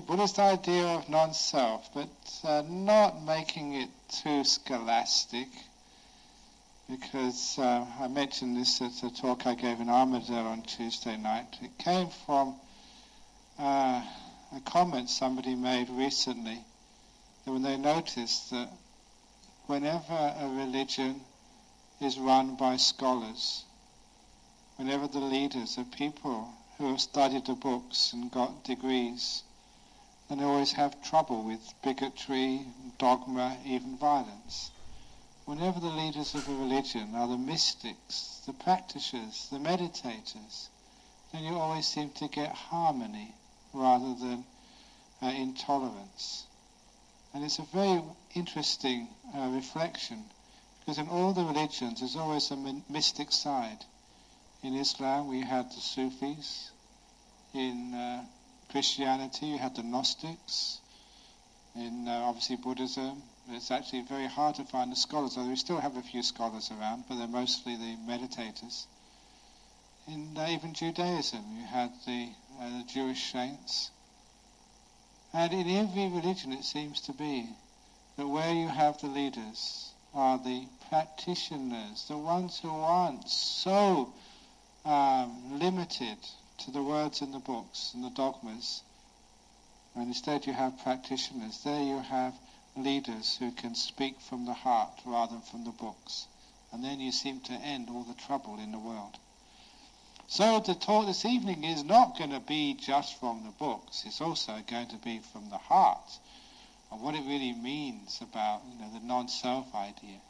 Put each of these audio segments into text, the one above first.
the Buddhist idea of non-self, but uh, not making it too scholastic, because uh, I mentioned this at a talk I gave in Armadale on Tuesday night. It came from uh, a comment somebody made recently that when they noticed that whenever a religion is run by scholars, whenever the leaders are people who have studied the books and got degrees, they always have trouble with bigotry, dogma, even violence. Whenever the leaders of a religion are the mystics, the practitioners, the meditators, then you always seem to get harmony rather than uh, intolerance. And it's a very interesting uh, reflection because in all the religions there's always a mystic side. In Islam, we had the Sufis. In uh, Christianity, you had the Gnostics. In uh, obviously Buddhism, it's actually very hard to find the scholars, although we still have a few scholars around, but they're mostly the meditators. In uh, even Judaism, you had the, uh, the Jewish saints. And in every religion, it seems to be that where you have the leaders are the practitioners, the ones who aren't so um, limited to the words in the books and the dogmas. And instead you have practitioners. There you have leaders who can speak from the heart rather than from the books. And then you seem to end all the trouble in the world. So the talk this evening is not going to be just from the books. It's also going to be from the heart and what it really means about you know, the non-self idea.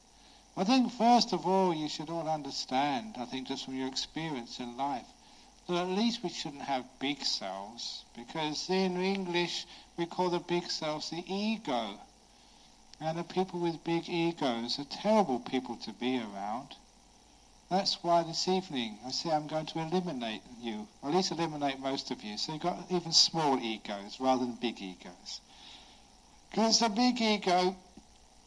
I think first of all you should all understand, I think just from your experience in life, that at least we shouldn't have big selves, because in English we call the big selves the ego. And the people with big egos are terrible people to be around. That's why this evening I say I'm going to eliminate you, or at least eliminate most of you. So you've got even small egos rather than big egos. Because the big ego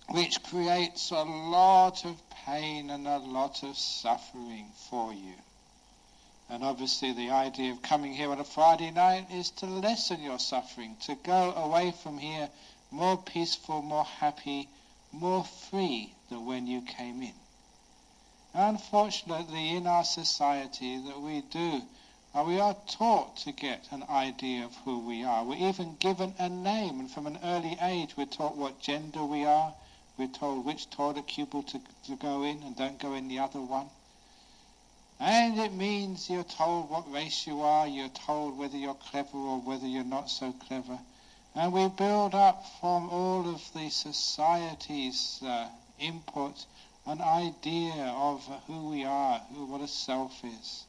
which creates a lot of pain and a lot of suffering for you. And obviously the idea of coming here on a Friday night is to lessen your suffering, to go away from here more peaceful, more happy, more free than when you came in. Unfortunately, in our society that we do, uh, we are taught to get an idea of who we are. We're even given a name, and from an early age we're taught what gender we are, we're told which toilet cubicle to, to go in and don't go in the other one. And it means you're told what race you are, you're told whether you're clever or whether you're not so clever. And we build up from all of the society's uh, input an idea of who we are, who what a self is.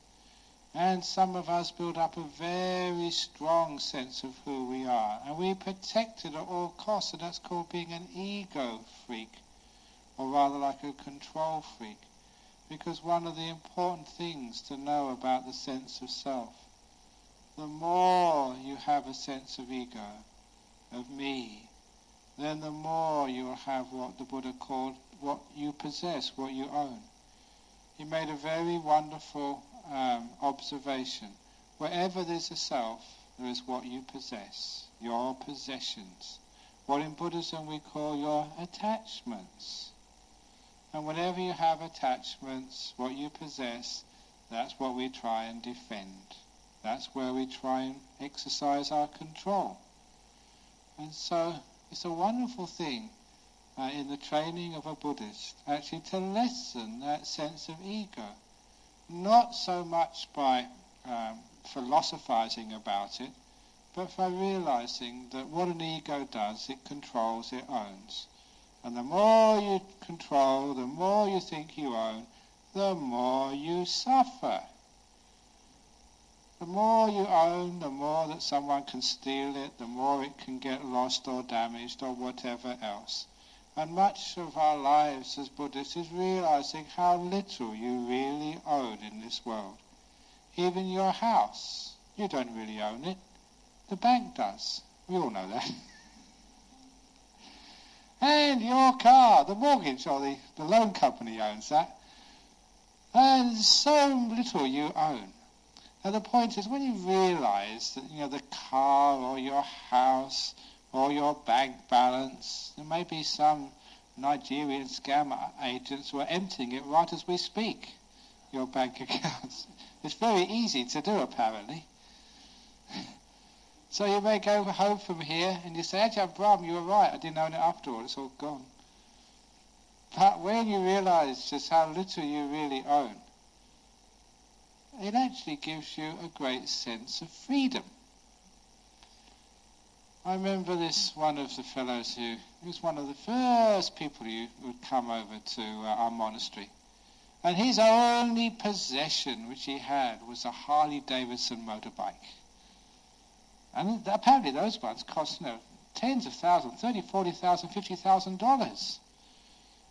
And some of us build up a very strong sense of who we are. And we protect it at all costs, and that's called being an ego freak, or rather like a control freak. Because one of the important things to know about the sense of self, the more you have a sense of ego, of me, then the more you will have what the Buddha called what you possess, what you own. He made a very wonderful um, observation. Wherever there's a self, there is what you possess, your possessions. What in Buddhism we call your attachments. And whenever you have attachments, what you possess, that's what we try and defend. That's where we try and exercise our control. And so it's a wonderful thing uh, in the training of a Buddhist actually to lessen that sense of ego not so much by um, philosophizing about it, but by realizing that what an ego does, it controls, it owns. And the more you control, the more you think you own, the more you suffer. The more you own, the more that someone can steal it, the more it can get lost or damaged or whatever else. And much of our lives as Buddhists is realizing how little you really own in this world. Even your house, you don't really own it. The bank does. We all know that. and your car, the mortgage or the, the loan company owns that. And so little you own. Now the point is, when you realize that, you know, the car or your house or your bank balance, there may be some Nigerian scam agents who are emptying it right as we speak, your bank accounts. It's very easy to do, apparently. So you may go home from here and you say, Ajahn Brahm, you were right, I didn't own it after all, it's all gone. But when you realize just how little you really own, it actually gives you a great sense of freedom. I remember this one of the fellows who was one of the first people who would come over to uh, our monastery. And his only possession which he had was a Harley Davidson motorbike. And apparently those ones cost, you know, tens of thousands, thirty, forty thousand, fifty thousand dollars.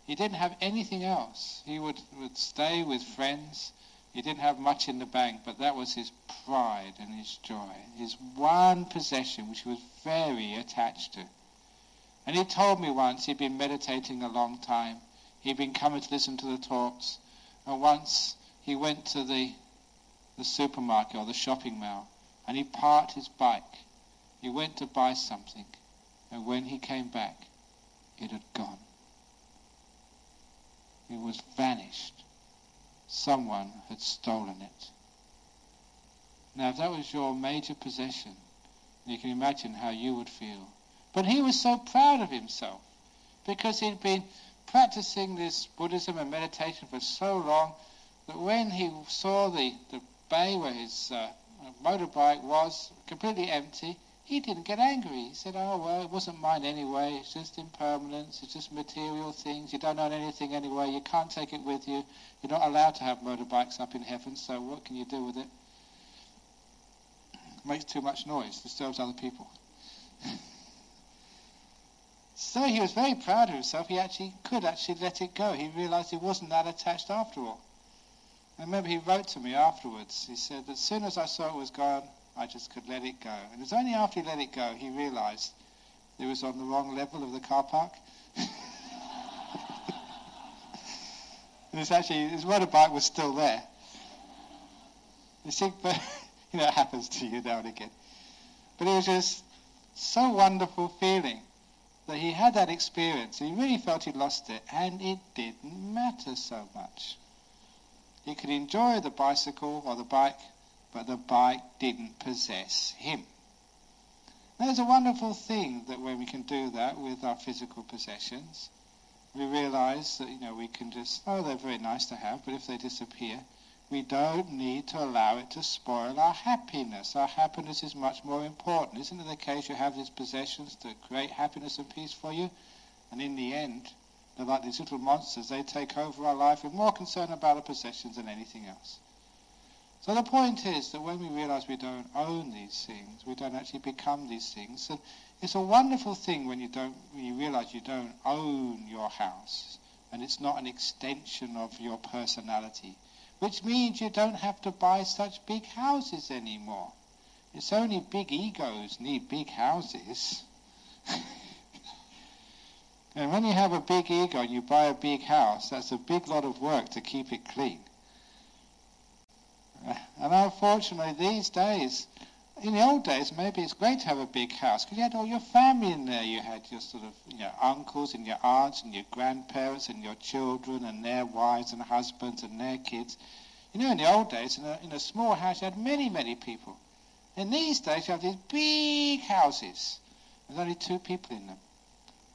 He didn't have anything else. He would, would stay with friends he didn't have much in the bank, but that was his pride and his joy, his one possession which he was very attached to. And he told me once he'd been meditating a long time. He'd been coming to listen to the talks. And once he went to the, the supermarket or the shopping mall and he parked his bike. He went to buy something. And when he came back, it had gone. It was vanished someone had stolen it. Now, if that was your major possession, you can imagine how you would feel. But he was so proud of himself because he'd been practicing this Buddhism and meditation for so long that when he saw the, the bay where his uh, motorbike was completely empty, he didn't get angry. He said, oh, well, it wasn't mine anyway. It's just impermanence. It's just material things. You don't own anything anyway. You can't take it with you. You're not allowed to have motorbikes up in heaven, so what can you do with it? it makes too much noise. Disturbs other people. so he was very proud of himself. He actually could actually let it go. He realized he wasn't that attached after all. I remember he wrote to me afterwards. He said, that as soon as I saw it was gone, I just could let it go. And it was only after he let it go he realized he was on the wrong level of the car park. and it's actually, his motorbike was still there. You see, but, you know, it happens to you now and again. But it was just so wonderful feeling that he had that experience. He really felt he'd lost it, and it didn't matter so much. He could enjoy the bicycle or the bike but the bike didn't possess him. There's a wonderful thing that when we can do that with our physical possessions, we realize that, you know, we can just, oh, they're very nice to have, but if they disappear, we don't need to allow it to spoil our happiness. Our happiness is much more important. Isn't it the case you have these possessions to create happiness and peace for you? And in the end, they're like these little monsters. They take over our life. We're more concerned about our possessions than anything else. So the point is that when we realize we don't own these things, we don't actually become these things. And it's a wonderful thing when you don't, when you realize you don't own your house, and it's not an extension of your personality, which means you don't have to buy such big houses anymore. It's only big egos need big houses. and when you have a big ego and you buy a big house, that's a big lot of work to keep it clean. Uh, and unfortunately, these days, in the old days, maybe it's great to have a big house because you had all your family in there. You had your sort of your uncles and your aunts and your grandparents and your children and their wives and husbands and their kids. You know, in the old days, in a, in a small house, you had many, many people. In these days, you have these big houses. There's only two people in them.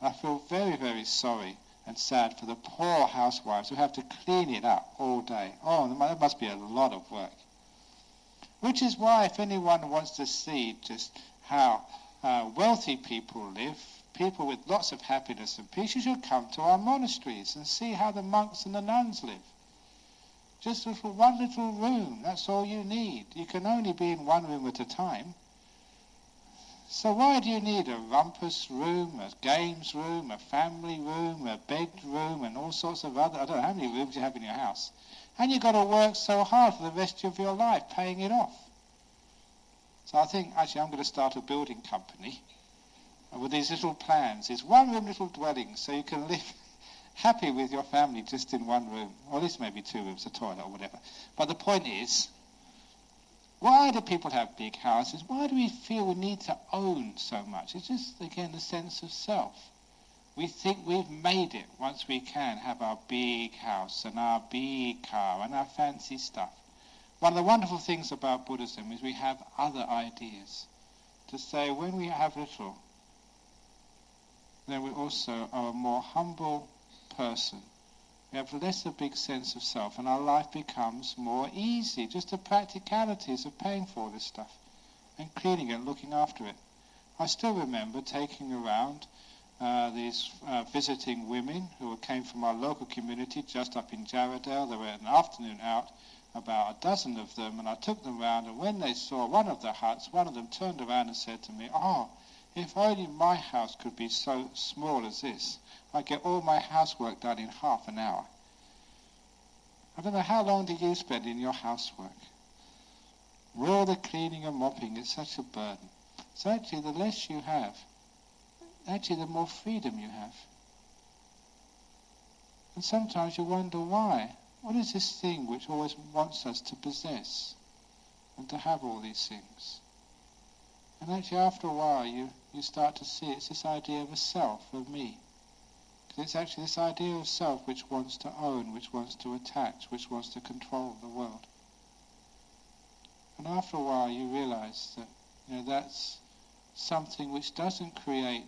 I feel very, very sorry and sad for the poor housewives who have to clean it up all day. Oh, that must be a lot of work. Which is why, if anyone wants to see just how uh, wealthy people live, people with lots of happiness and peace, you should come to our monasteries and see how the monks and the nuns live. Just little, one little room, that's all you need. You can only be in one room at a time. So why do you need a rumpus room, a games room, a family room, a bedroom, and all sorts of other, I don't know how many rooms you have in your house. And you've got to work so hard for the rest of your life paying it off. So I think, actually, I'm going to start a building company with these little plans. It's one room little dwellings so you can live happy with your family just in one room. Or at least maybe two rooms, a toilet or whatever. But the point is, Why do people have big houses? Why do we feel we need to own so much? It's just, again, the sense of self. We think we've made it once we can have our big house and our big car and our fancy stuff. One of the wonderful things about Buddhism is we have other ideas. To say when we have little, then we also are a more humble person we have less of a big sense of self, and our life becomes more easy. Just the practicalities of paying for all this stuff and cleaning it, looking after it. I still remember taking around uh, these uh, visiting women who came from our local community just up in Jarrahdale. There were an afternoon out, about a dozen of them, and I took them round. And when they saw one of the huts, one of them turned around and said to me, "Oh, if only my house could be so small as this." I get all my housework done in half an hour. I don't know how long do you spend in your housework? All the cleaning and mopping is such a burden. So actually, the less you have, actually, the more freedom you have. And sometimes you wonder why. What is this thing which always wants us to possess and to have all these things? And actually, after a while, you, you start to see it's this idea of a self, of me. It's actually this idea of self which wants to own, which wants to attach, which wants to control the world. And after a while you realize that you know that's something which doesn't create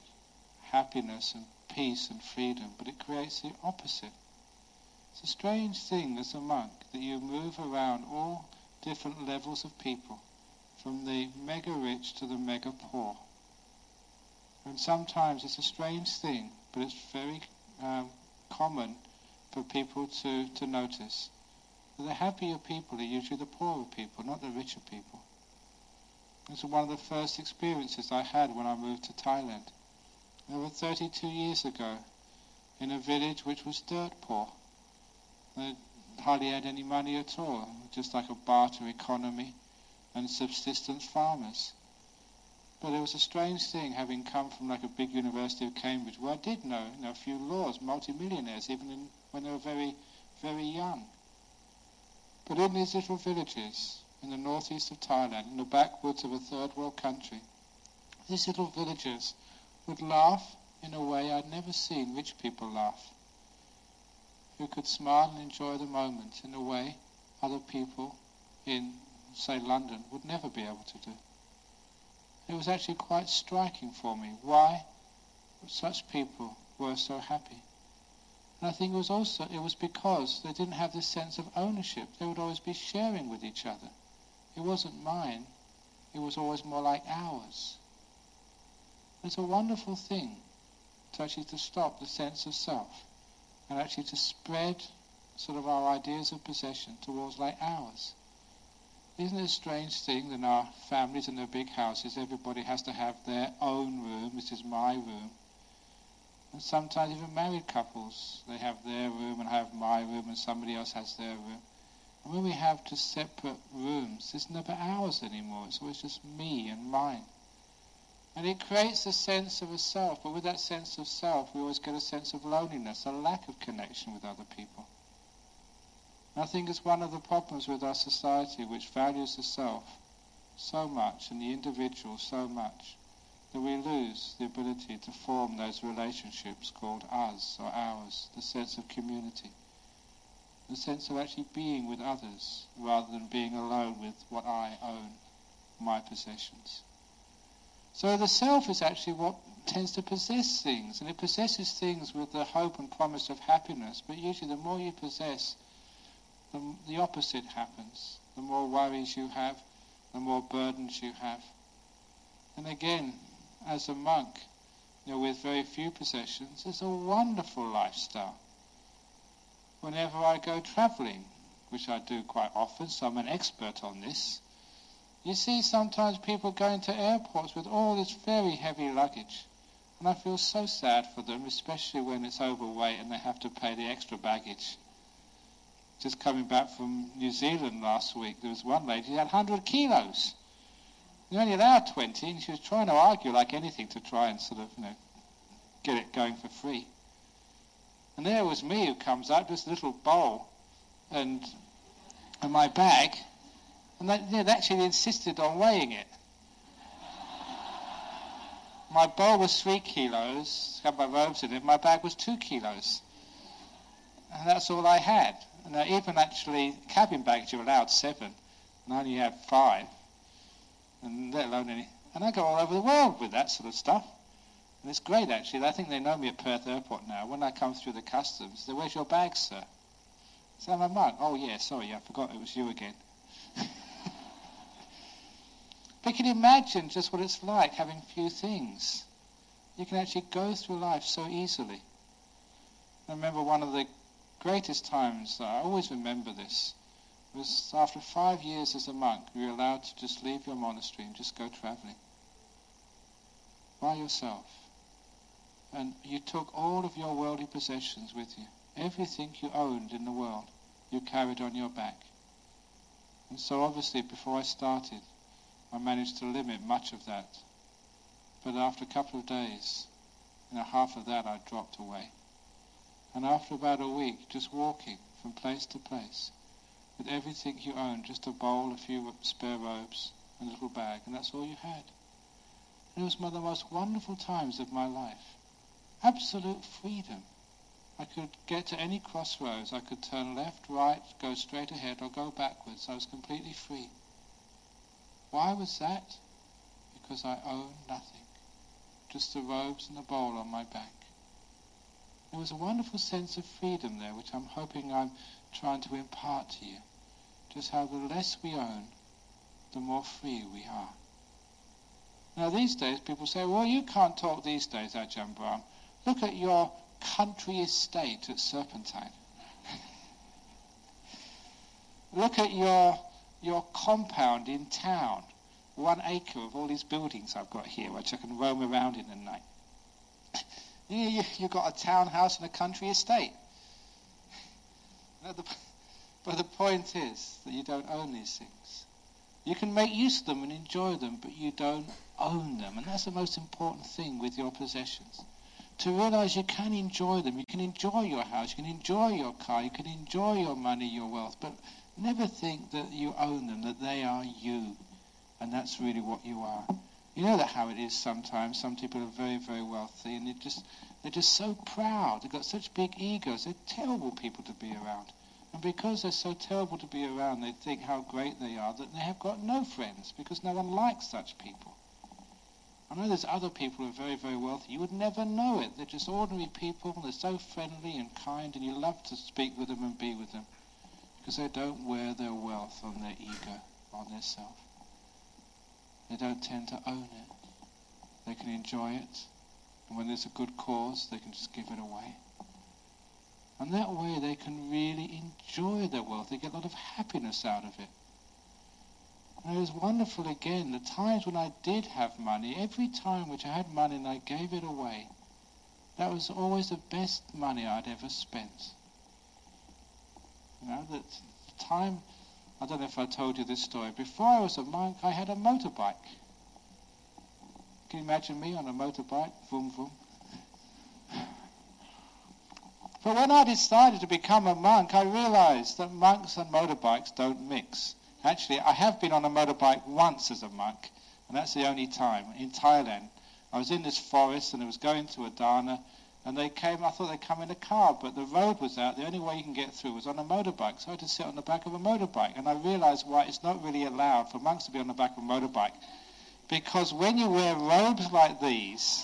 happiness and peace and freedom, but it creates the opposite. It's a strange thing as a monk that you move around all different levels of people, from the mega rich to the mega poor. And sometimes it's a strange thing, but it's very um, common for people to, to notice. That the happier people are usually the poorer people, not the richer people. This was one of the first experiences I had when I moved to Thailand. Over 32 years ago, in a village which was dirt poor. They hardly had any money at all, just like a barter economy and subsistence farmers. But it was a strange thing having come from like a big university of Cambridge where I did know, you know a few laws, multimillionaires, even in, when they were very, very young. But in these little villages in the northeast of Thailand, in the backwoods of a third world country, these little villagers would laugh in a way I'd never seen rich people laugh, who could smile and enjoy the moment in a way other people in, say, London would never be able to do it was actually quite striking for me why such people were so happy. And I think it was also it was because they didn't have this sense of ownership. They would always be sharing with each other. It wasn't mine. It was always more like ours. It's a wonderful thing to actually to stop the sense of self and actually to spread sort of our ideas of possession towards like ours. Isn't it a strange thing that in our families and their big houses, everybody has to have their own room? This is my room. And sometimes even married couples, they have their room and I have my room and somebody else has their room. And when we have just separate rooms, it's never ours anymore. It's always just me and mine. And it creates a sense of a self, but with that sense of self, we always get a sense of loneliness, a lack of connection with other people. I think it's one of the problems with our society which values the self so much and the individual so much that we lose the ability to form those relationships called us or ours, the sense of community, the sense of actually being with others rather than being alone with what I own, my possessions. So the self is actually what tends to possess things, and it possesses things with the hope and promise of happiness, but usually the more you possess, the, the opposite happens. The more worries you have, the more burdens you have. And again, as a monk, you know, with very few possessions, it's a wonderful lifestyle. Whenever I go travelling, which I do quite often, so I'm an expert on this, you see sometimes people going to airports with all this very heavy luggage. And I feel so sad for them, especially when it's overweight and they have to pay the extra baggage just coming back from New Zealand last week, there was one lady who had 100 kilos. They only allowed 20, and she was trying to argue like anything to try and sort of, you know, get it going for free. And there was me who comes out, this little bowl, and, and my bag, And they, they actually insisted on weighing it. My bowl was three kilos, had my robes in it. My bag was two kilos. And that's all I had. Uh, even actually, cabin bags, you're allowed seven. And I only had five. And let alone any. And I go all over the world with that sort of stuff. And it's great, actually. I think they know me at Perth Airport now. When I come through the customs, they where's your bag, sir? So I'm. Oh, yeah, sorry, I forgot it was you again. But you can imagine just what it's like having few things. You can actually go through life so easily. I remember one of the greatest times, that I always remember this, was after five years as a monk, you were allowed to just leave your monastery and just go traveling. By yourself. And you took all of your worldly possessions with you. Everything you owned in the world, you carried on your back. And so obviously before I started, I managed to limit much of that. But after a couple of days, you know, half of that I dropped away. And after about a week, just walking from place to place, with everything you own, just a bowl, a few spare robes, and a little bag, and that's all you had. And it was one of the most wonderful times of my life. Absolute freedom. I could get to any crossroads. I could turn left, right, go straight ahead, or go backwards. I was completely free. Why was that? Because I owned nothing, just the robes and the bowl on my back. There was a wonderful sense of freedom there, which I'm hoping I'm trying to impart to you. Just how the less we own, the more free we are. Now these days people say, well, you can't talk these days, Ajahn Brahm. Look at your country estate at Serpentine. Look at your your compound in town, one acre of all these buildings I've got here, which I can roam around in at night. You, you, you've got a townhouse and a country estate. but the point is that you don't own these things. You can make use of them and enjoy them, but you don't own them. And that's the most important thing with your possessions. To realize you can enjoy them. You can enjoy your house, you can enjoy your car, you can enjoy your money, your wealth, but Never think that you own them, that they are you. And that's really what you are. You know that how it is sometimes. Some people are very, very wealthy and they're just, they're just so proud. They've got such big egos. They're terrible people to be around. And because they're so terrible to be around, they think how great they are, that they have got no friends because no one likes such people. I know there's other people who are very, very wealthy. You would never know it. They're just ordinary people. They're so friendly and kind, and you love to speak with them and be with them because they don't wear their wealth on their ego, on their self. They don't tend to own it. They can enjoy it, and when there's a good cause, they can just give it away. And that way they can really enjoy their wealth. They get a lot of happiness out of it. And it was wonderful again, the times when I did have money, every time which I had money and I gave it away, that was always the best money I'd ever spent. You know, that the time, I don't know if I told you this story, before I was a monk, I had a motorbike. Can you imagine me on a motorbike? Vroom, vroom. But when I decided to become a monk, I realized that monks and motorbikes don't mix. Actually, I have been on a motorbike once as a monk, and that's the only time, in Thailand. I was in this forest and I was going to Adana, and they came, I thought they'd come in a car, but the road was out. The only way you can get through was on a motorbike. So I had to sit on the back of a motorbike. And I realized why it's not really allowed for monks to be on the back of a motorbike. Because when you wear robes like these,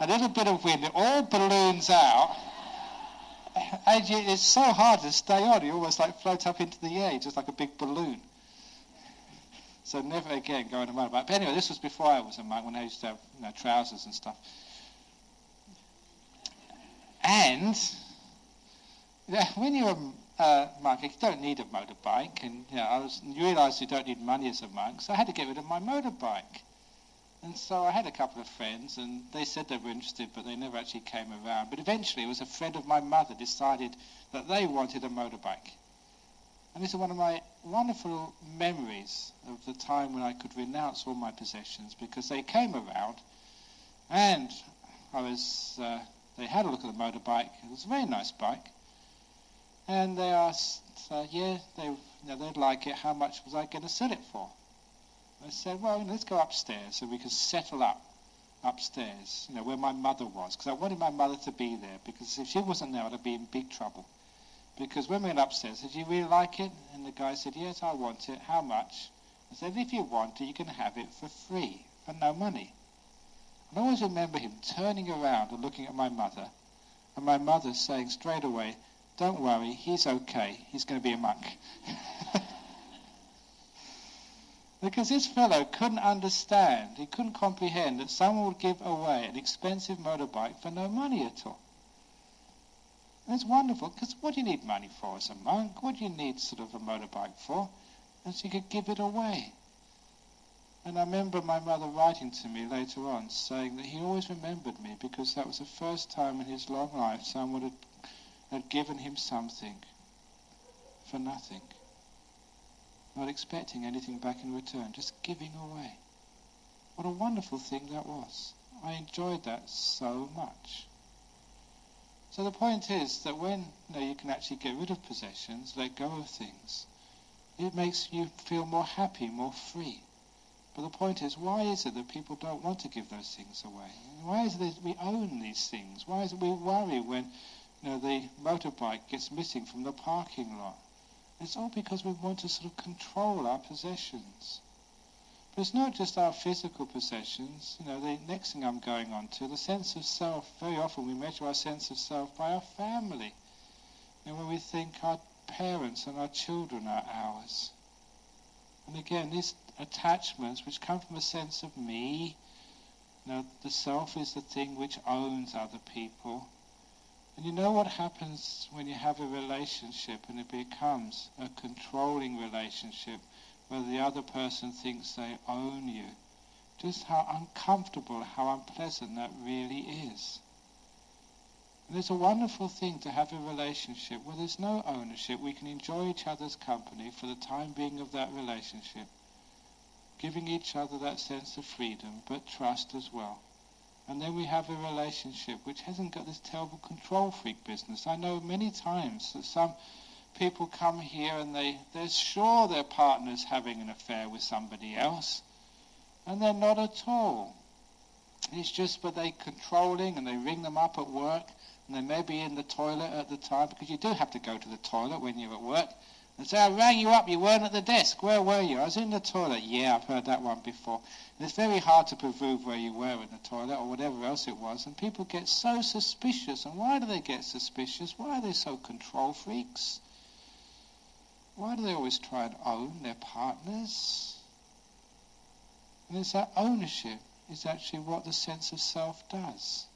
a little bit of wind, it all balloons out. And you, it's so hard to stay on. You almost like float up into the air, just like a big balloon. So never again go on a motorbike. But anyway, this was before I was a monk, when I used to have you know, trousers and stuff. And when you're a uh, monk, you don't need a motorbike, and you know, I was you realise you don't need money as a monk, so I had to get rid of my motorbike. And so I had a couple of friends, and they said they were interested, but they never actually came around. But eventually, it was a friend of my mother decided that they wanted a motorbike. And this is one of my wonderful memories of the time when I could renounce all my possessions, because they came around, and I was uh, they had a look at the motorbike. It was a very nice bike. And they asked, uh, yeah, they, you know, they'd like it. How much was I going to sell it for? I said, well, let's go upstairs so we can settle up upstairs, you know, where my mother was, because I wanted my mother to be there, because if she wasn't there, I'd be in big trouble. Because when we went upstairs, do you really like it? And the guy said, yes, I want it. How much? I said, if you want it, you can have it for free, for no money. And I always remember him turning around and looking at my mother, and my mother saying straight away, don't worry, he's okay, he's going to be a monk. because this fellow couldn't understand, he couldn't comprehend that someone would give away an expensive motorbike for no money at all. And it's wonderful, because what do you need money for as a monk? What do you need sort of a motorbike for? And so you could give it away. And I remember my mother writing to me later on saying that he always remembered me because that was the first time in his long life someone had, had given him something for nothing. Not expecting anything back in return, just giving away. What a wonderful thing that was. I enjoyed that so much. So the point is that when you, know, you can actually get rid of possessions, let go of things, it makes you feel more happy, more free. But the point is, why is it that people don't want to give those things away? Why is it that we own these things? Why is it we worry when you know, the motorbike gets missing from the parking lot? It's all because we want to sort of control our possessions. But it's not just our physical possessions. You know, the next thing I'm going on to, the sense of self. Very often we measure our sense of self by our family. And when we think our parents and our children are ours. And again, these attachments which come from a sense of me, know, the self is the thing which owns other people. And you know what happens when you have a relationship and it becomes a controlling relationship where the other person thinks they own you. Just how uncomfortable, how unpleasant that really is. And it's a wonderful thing to have a relationship where there's no ownership. We can enjoy each other's company for the time being of that relationship, giving each other that sense of freedom, but trust as well. And then we have a relationship which hasn't got this terrible control freak business. I know many times that some people come here and they, they're sure their partner's having an affair with somebody else, and they're not at all. It's just but they controlling and they ring them up at work and they may be in the toilet at the time because you do have to go to the toilet when you're at work. And say, I rang you up, you weren't at the desk. Where were you? I was in the toilet. Yeah, I've heard that one before. And it's very hard to prove where you were in the toilet or whatever else it was. And people get so suspicious. And why do they get suspicious? Why are they so control freaks? Why do they always try and own their partners? And it's that ownership is actually what the sense of self does.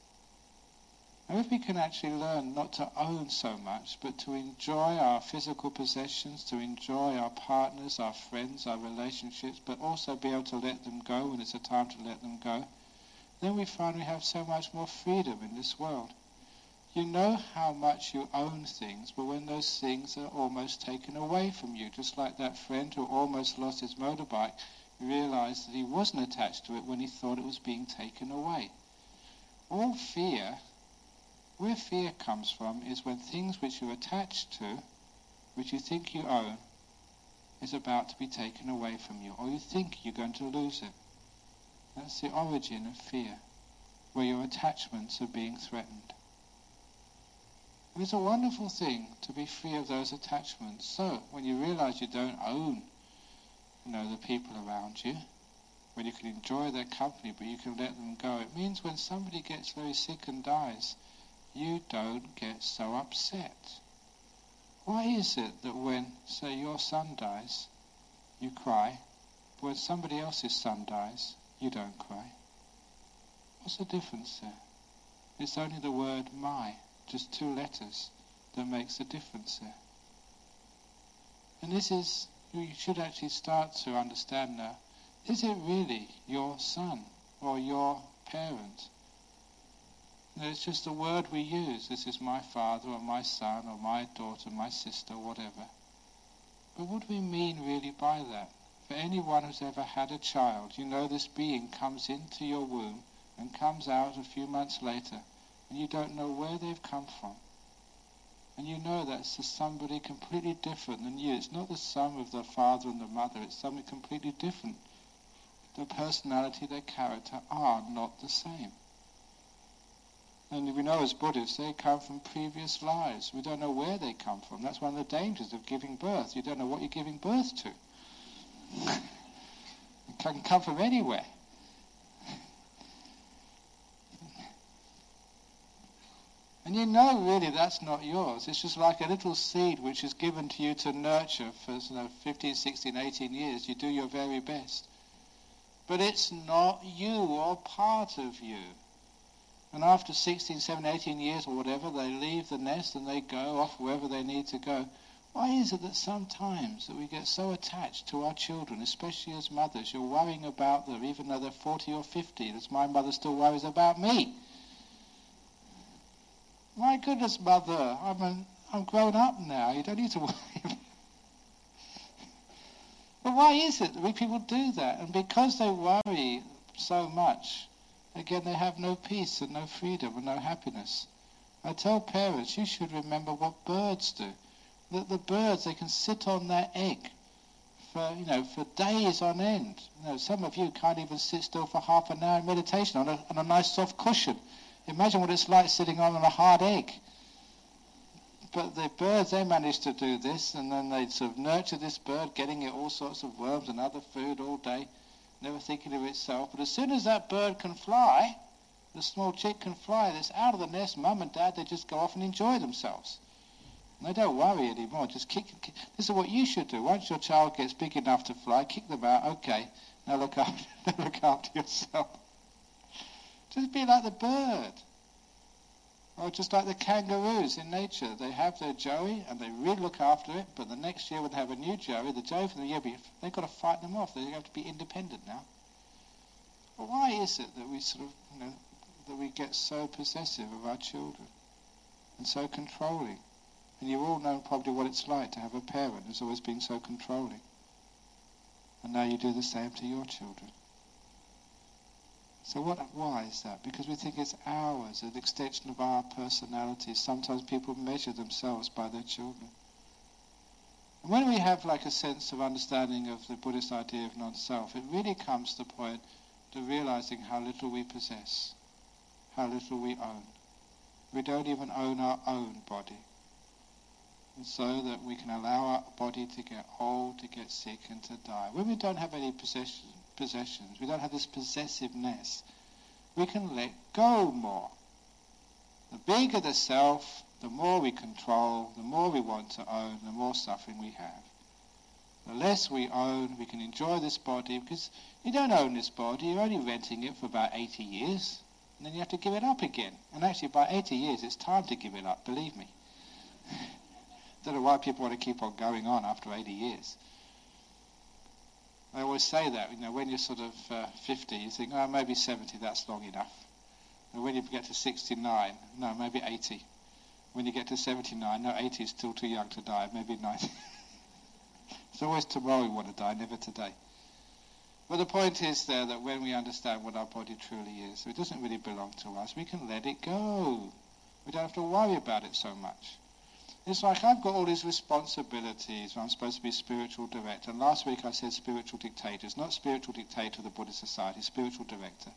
And if we can actually learn not to own so much, but to enjoy our physical possessions, to enjoy our partners, our friends, our relationships, but also be able to let them go when it's a time to let them go, then we find we have so much more freedom in this world. You know how much you own things, but when those things are almost taken away from you, just like that friend who almost lost his motorbike, realized that he wasn't attached to it when he thought it was being taken away. All fear where fear comes from is when things which you're attached to, which you think you own, is about to be taken away from you, or you think you're going to lose it. That's the origin of fear, where your attachments are being threatened. It's a wonderful thing to be free of those attachments. So, when you realize you don't own, you know, the people around you, when you can enjoy their company but you can let them go, it means when somebody gets very sick and dies, you don't get so upset. Why is it that when, say, your son dies, you cry, but when somebody else's son dies, you don't cry? What's the difference there? It's only the word my, just two letters, that makes a difference there. And this is, you should actually start to understand now, is it really your son or your parent it's just a word we use. This is my father or my son or my daughter, my sister, whatever. But what do we mean really by that? For anyone who's ever had a child, you know this being comes into your womb and comes out a few months later, and you don't know where they've come from. And you know that's somebody completely different than you. It's not the sum of the father and the mother, it's somebody completely different. Their personality, their character are not the same. And we know as Buddhists, they come from previous lives. We don't know where they come from. That's one of the dangers of giving birth. You don't know what you're giving birth to. it can come from anywhere. And you know really that's not yours. It's just like a little seed which is given to you to nurture for you know, 15, 16, 18 years. You do your very best. But it's not you or part of you. And after 16, 17, 18 years or whatever, they leave the nest and they go off wherever they need to go. Why is it that sometimes that we get so attached to our children, especially as mothers, you're worrying about them even though they're 40 or 50, as my mother still worries about me? My goodness, mother, I'm, an, I'm grown up now. You don't need to worry. but why is it that we people do that? And because they worry so much, again, they have no peace and no freedom and no happiness. I tell parents, you should remember what birds do. That the birds, they can sit on their egg for, you know, for days on end. You know, some of you can't even sit still for half an hour in meditation on a, on a nice soft cushion. Imagine what it's like sitting on a hard egg. But the birds, they manage to do this, and then they sort of nurture this bird, getting it all sorts of worms and other food all day, never thinking of itself. But as soon as that bird can fly, the small chick can fly, it's out of the nest, mum and dad, they just go off and enjoy themselves. And they don't worry anymore, just kick, kick. This is what you should do. Once your child gets big enough to fly, kick them out, okay, now look after, look after yourself. Just be like the bird. Or just like the kangaroos in nature. They have their joey and they really look after it, but the next year when they have a new joey, the joey from the year before, they've got to fight them off. They have to be independent now. But why is it that we sort of, you know, that we get so possessive of our children and so controlling? And you've all know probably what it's like to have a parent who's always been so controlling. And now you do the same to your children. So what, why is that? Because we think it's ours, an extension of our personality. Sometimes people measure themselves by their children. And when we have like a sense of understanding of the Buddhist idea of non-self, it really comes to the point to realizing how little we possess, how little we own. We don't even own our own body. And so that we can allow our body to get old, to get sick, and to die. When we don't have any possession, possessions, we don't have this possessiveness, we can let go more. The bigger the self, the more we control, the more we want to own, the more suffering we have. The less we own, we can enjoy this body because you don't own this body, you're only renting it for about 80 years, and then you have to give it up again. And actually, by 80 years, it's time to give it up, believe me. don't know why people want to keep on going on after 80 years. I always say that, you know, when you're sort of uh, 50, you think, oh, maybe 70, that's long enough. And when you get to 69, no, maybe 80. When you get to 79, no, 80 is still too young to die, maybe 90. it's always tomorrow we want to die, never today. But the point is there that when we understand what our body truly is, it doesn't really belong to us, we can let it go. We don't have to worry about it so much. It's like I've got all these responsibilities. I'm supposed to be spiritual director. And last week I said spiritual dictator. It's not spiritual dictator of the Buddhist Society, spiritual director.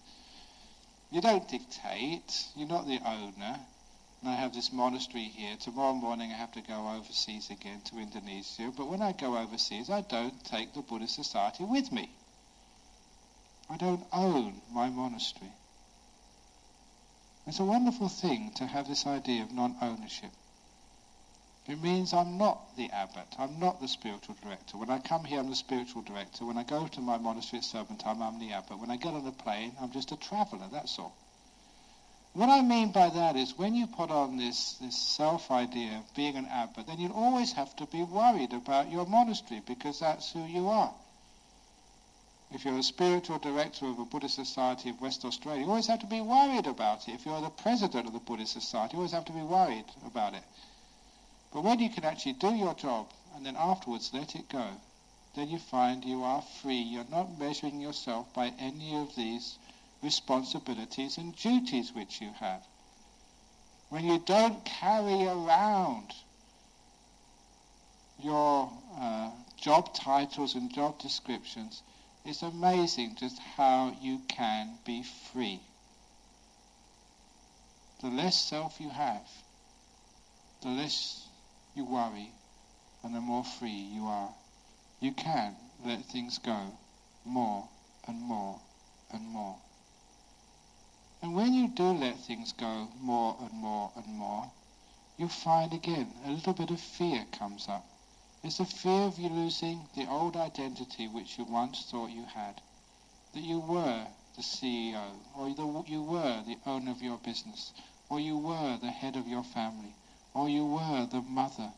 You don't dictate. You're not the owner. And I have this monastery here. Tomorrow morning I have to go overseas again to Indonesia. But when I go overseas, I don't take the Buddhist Society with me. I don't own my monastery. It's a wonderful thing to have this idea of non-ownership. It means I'm not the abbot. I'm not the spiritual director. When I come here, I'm the spiritual director. When I go to my monastery at Serpentine, I'm the abbot. When I get on a plane, I'm just a traveller, that's all. What I mean by that is when you put on this, this self-idea of being an abbot, then you'll always have to be worried about your monastery because that's who you are. If you're a spiritual director of a Buddhist Society of West Australia, you always have to be worried about it. If you're the president of the Buddhist Society, you always have to be worried about it. But when you can actually do your job and then afterwards let it go, then you find you are free. You're not measuring yourself by any of these responsibilities and duties which you have. When you don't carry around your uh, job titles and job descriptions, it's amazing just how you can be free. The less self you have, the less you worry, and the more free you are. You can let things go more and more and more. And when you do let things go more and more and more, you find again a little bit of fear comes up. It's the fear of you losing the old identity which you once thought you had. That you were the CEO, or the, you were the owner of your business, or you were the head of your family, or you were the mother,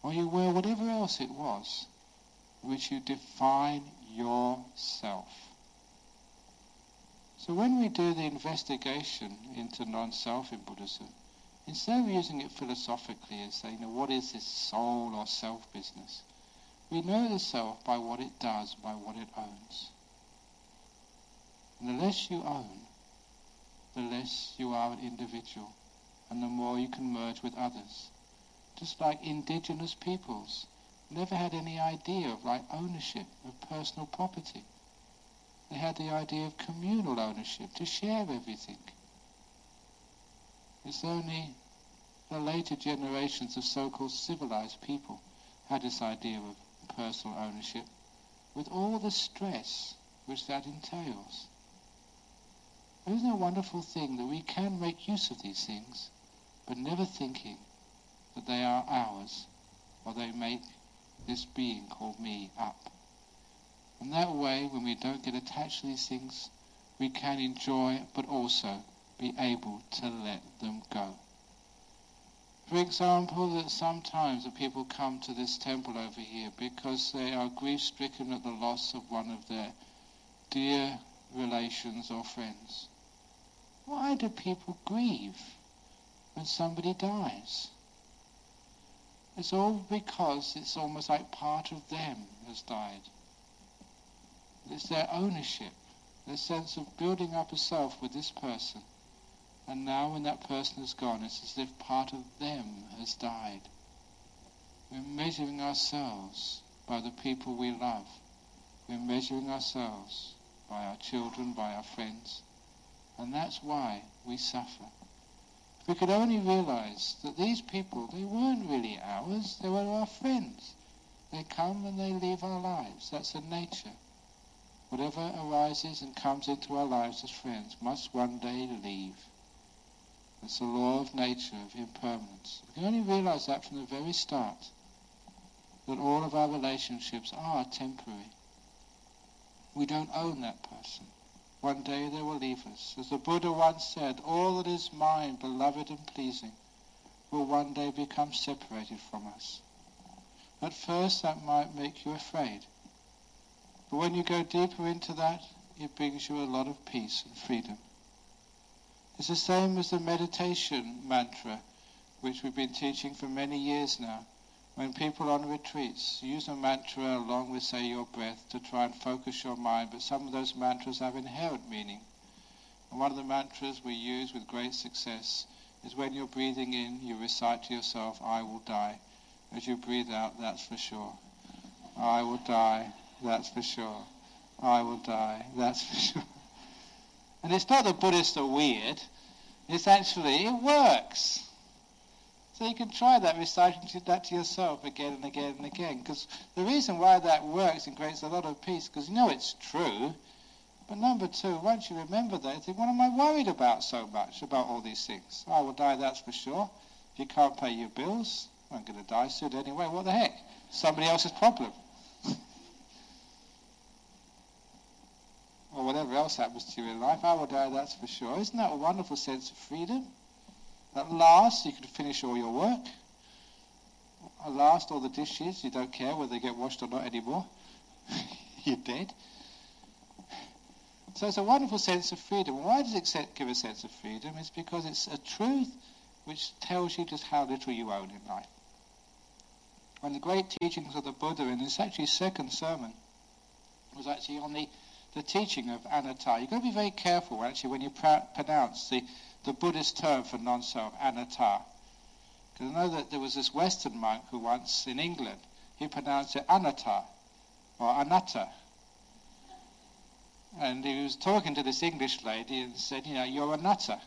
or you were whatever else it was, which you define yourself. So when we do the investigation into non-self in Buddhism, instead of using it philosophically and saying, you know, what is this soul or self business? We know the self by what it does, by what it owns. And the less you own, the less you are an individual, and the more you can merge with others. Just like indigenous peoples never had any idea of like ownership of personal property. They had the idea of communal ownership, to share everything. It's only the later generations of so-called civilized people had this idea of personal ownership with all the stress which that entails. Isn't it a wonderful thing that we can make use of these things, but never thinking that they are ours, or they make this being called me up? And that way, when we don't get attached to these things, we can enjoy, but also be able to let them go. For example, that sometimes the people come to this temple over here because they are grief-stricken at the loss of one of their dear relations or friends. Why do people grieve when somebody dies? It's all because it's almost like part of them has died. It's their ownership, their sense of building up a self with this person. And now when that person is gone, it's as if part of them has died. We're measuring ourselves by the people we love. We're measuring ourselves by our children, by our friends. And that's why we suffer. We could only realize that these people, they weren't really ours, they were our friends. They come and they leave our lives. That's the nature. Whatever arises and comes into our lives as friends must one day leave. That's the law of nature, of impermanence. We can only realize that from the very start, that all of our relationships are temporary. We don't own that person. One day they will leave us. As the Buddha once said, all that is mine, beloved and pleasing, will one day become separated from us. At first that might make you afraid. But when you go deeper into that, it brings you a lot of peace and freedom. It's the same as the meditation mantra, which we've been teaching for many years now. When people on retreats use a mantra along with, say, your breath to try and focus your mind, but some of those mantras have inherent meaning. And one of the mantras we use with great success is when you're breathing in, you recite to yourself, I will die. As you breathe out, that's for sure. I will die, that's for sure. I will die, that's for sure. And it's not that Buddhists are weird. It's actually, it works. So you can try that, reciting that to yourself again and again and again. Because the reason why that works and creates a lot of peace, because you know it's true. But number two, once you remember that, you think, what am I worried about so much, about all these things? I will die, that's for sure. If you can't pay your bills, I'm going to die soon anyway. What the heck? Somebody else's problem. or whatever else happens to you in life, I will die, that's for sure. Isn't that a wonderful sense of freedom? At last, you can finish all your work. At last, all the dishes, you don't care whether they get washed or not anymore. You're dead. So it's a wonderful sense of freedom. Why does it give a sense of freedom? It's because it's a truth which tells you just how little you own in life. And the great teachings of the Buddha in this actually second sermon was actually on the the teaching of anatta. You've got to be very careful, actually, when you pr- pronounce the, the Buddhist term for non-self, anatta. Because I know that there was this Western monk who once, in England, he pronounced it anatta or anatta. And he was talking to this English lady and said, you know, you're a nutter.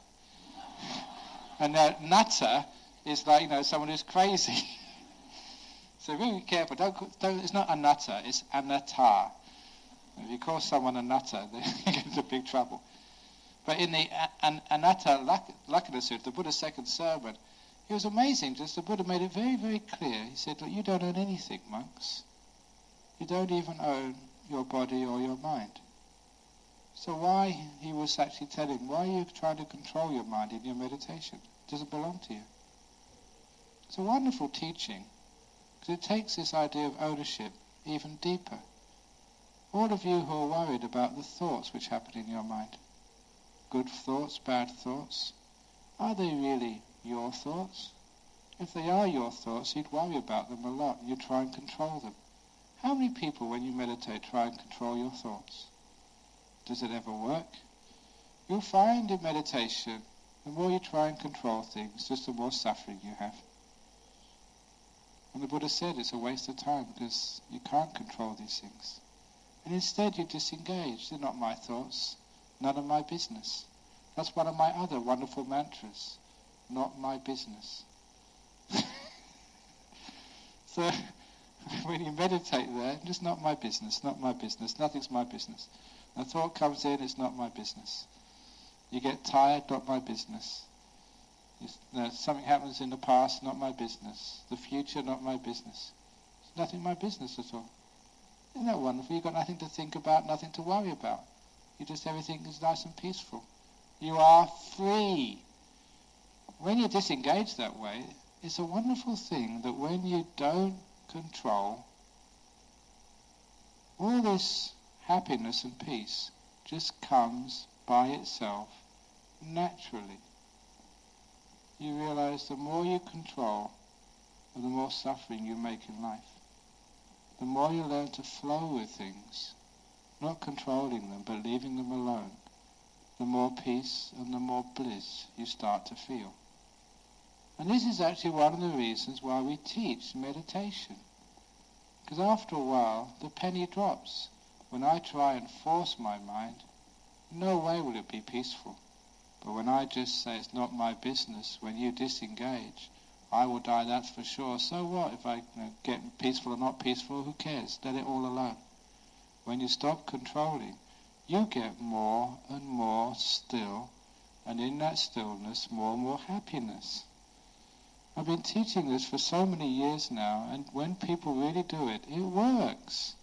and uh, nutter is like, you know, someone who's crazy. so be careful. Don't, don't, it's not a nutter, it's anatta. If you call someone a nutter, they get into big trouble. But in the an, Anatta Lakkhana Sutta, the Buddha's second sermon, it was amazing. Just the Buddha made it very, very clear. He said, Look, you don't own anything, monks. You don't even own your body or your mind. So why, he was actually telling, why are you trying to control your mind in your meditation? It doesn't belong to you. It's a wonderful teaching because it takes this idea of ownership even deeper. All of you who are worried about the thoughts which happen in your mind, good thoughts, bad thoughts, are they really your thoughts? If they are your thoughts, you'd worry about them a lot. You'd try and control them. How many people, when you meditate, try and control your thoughts? Does it ever work? You'll find in meditation, the more you try and control things, just the more suffering you have. And the Buddha said it's a waste of time because you can't control these things. And instead you disengage. They're not my thoughts, none of my business. That's one of my other wonderful mantras not my business. so when you meditate there, it's not my business, not my business, nothing's my business. A thought comes in, it's not my business. You get tired, not my business. You something happens in the past, not my business. The future, not my business. It's nothing my business at all. Isn't that wonderful? You've got nothing to think about, nothing to worry about. You just, everything is nice and peaceful. You are free when you disengage that way, it's a wonderful thing that when you don't control, all this happiness and peace just comes by itself naturally. You realize the more you control, the more suffering you make in life. The more you learn to flow with things, not controlling them, but leaving them alone, the more peace and the more bliss you start to feel. And this is actually one of the reasons why we teach meditation. Because after a while, the penny drops. When I try and force my mind, no way will it be peaceful. But when I just say it's not my business, when you disengage, I will die, that's for sure. So what if I you know, get peaceful or not peaceful? Who cares? Let it all alone. When you stop controlling, you get more and more still, and in that stillness, more and more happiness. I've been teaching this for so many years now, and when people really do it, it works.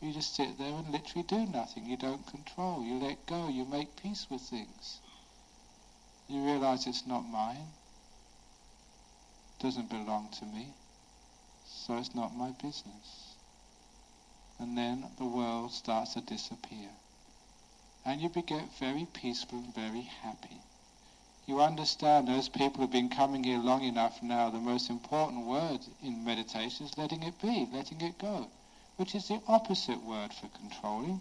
You just sit there and literally do nothing. You don't control. You let go. You make peace with things. You realize it's not mine. Doesn't belong to me. So it's not my business. And then the world starts to disappear. And you get very peaceful and very happy you understand those people who've been coming here long enough now, the most important word in meditation is letting it be, letting it go, which is the opposite word for controlling.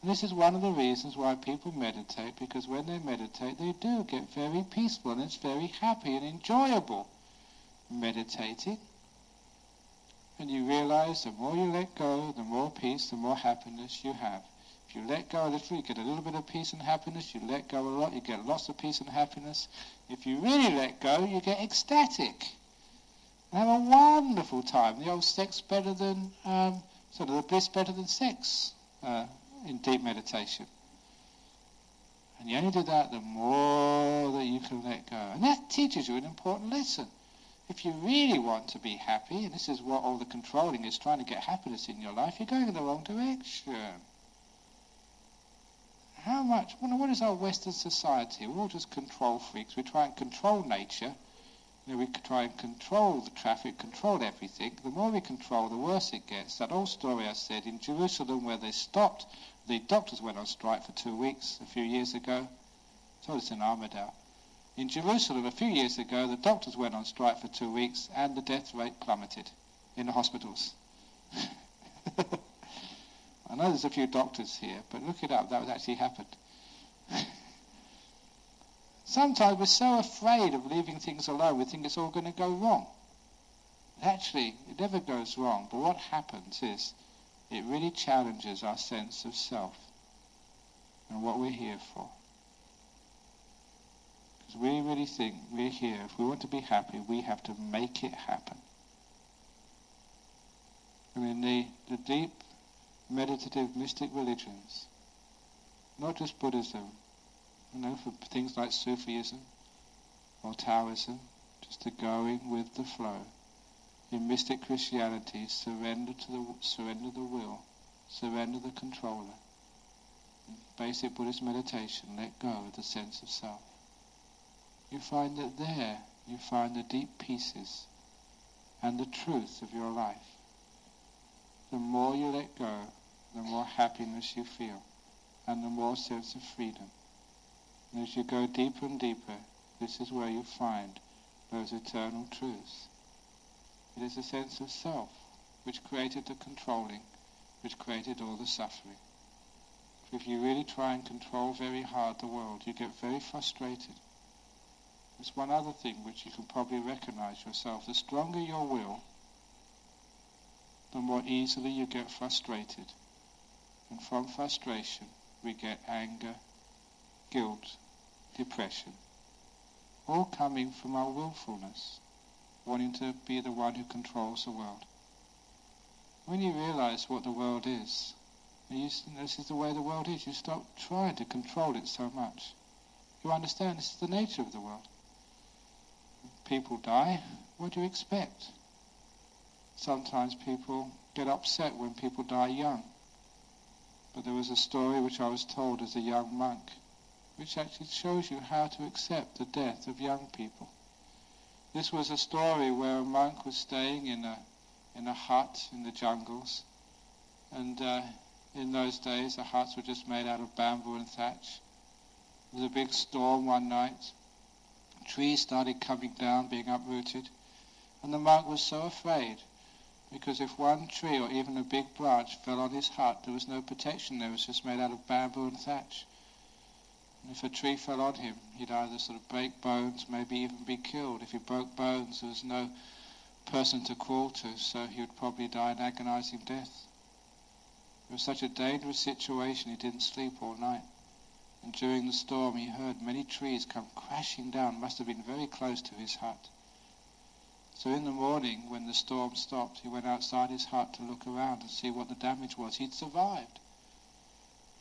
And this is one of the reasons why people meditate, because when they meditate, they do get very peaceful and it's very happy and enjoyable meditating. And you realize the more you let go, the more peace, the more happiness you have. If you let go a little, you get a little bit of peace and happiness. You let go a lot, you get lots of peace and happiness. If you really let go, you get ecstatic. And have a wonderful time. The old sex better than, um, sort of the bliss better than sex uh, in deep meditation. And you only do that the more that you can let go. And that teaches you an important lesson. If you really want to be happy, and this is what all the controlling is trying to get happiness in your life, you're going in the wrong direction how much, what is our Western society? We're all just control freaks. We try and control nature. You know, we try and control the traffic, control everything. The more we control, the worse it gets. That old story I said in Jerusalem where they stopped, the doctors went on strike for two weeks a few years ago. I told us in Armadale. In Jerusalem a few years ago, the doctors went on strike for two weeks and the death rate plummeted in the hospitals. I know there's a few doctors here, but look it up. That was actually happened. Sometimes we're so afraid of leaving things alone, we think it's all going to go wrong. Actually, it never goes wrong, but what happens is it really challenges our sense of self and what we're here for. We really think we're here, if we want to be happy, we have to make it happen. I mean, the, the deep meditative mystic religions, not just Buddhism, you know, for things like Sufism or Taoism, just the going with the flow. In mystic Christianity, surrender to the surrender the will, surrender the controller. In basic Buddhist meditation, let go of the sense of self. You find that there you find the deep pieces and the truth of your life. The more you let go, the more happiness you feel and the more sense of freedom. And as you go deeper and deeper, this is where you find those eternal truths. It is a sense of self which created the controlling, which created all the suffering. If you really try and control very hard the world, you get very frustrated. There's one other thing which you can probably recognize yourself. The stronger your will, the more easily you get frustrated. And from frustration, we get anger, guilt, depression, all coming from our willfulness, wanting to be the one who controls the world. When you realize what the world is, you, this is the way the world is, you stop trying to control it so much. You understand this is the nature of the world. People die, what do you expect? Sometimes people get upset when people die young. But there was a story which I was told as a young monk, which actually shows you how to accept the death of young people. This was a story where a monk was staying in a in a hut in the jungles, and uh, in those days the huts were just made out of bamboo and thatch. There was a big storm one night. Trees started coming down, being uprooted, and the monk was so afraid because if one tree or even a big branch fell on his hut, there was no protection there. It was just made out of bamboo and thatch. And if a tree fell on him, he'd either sort of break bones, maybe even be killed. If he broke bones, there was no person to crawl to, so he would probably die an agonizing death. It was such a dangerous situation, he didn't sleep all night. And during the storm, he heard many trees come crashing down, must have been very close to his hut. So in the morning, when the storm stopped, he went outside his hut to look around and see what the damage was. He'd survived.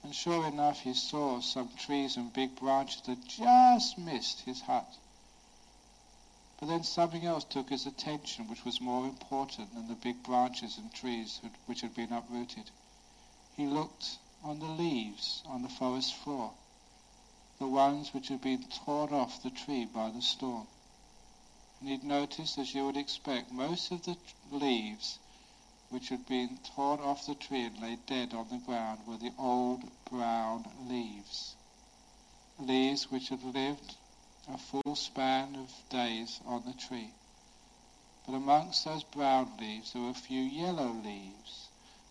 And sure enough, he saw some trees and big branches that just missed his hut. But then something else took his attention, which was more important than the big branches and trees which had been uprooted. He looked on the leaves on the forest floor, the ones which had been torn off the tree by the storm and he'd noticed, as you would expect, most of the leaves which had been torn off the tree and lay dead on the ground were the old brown leaves. Leaves which had lived a full span of days on the tree. But amongst those brown leaves there were a few yellow leaves.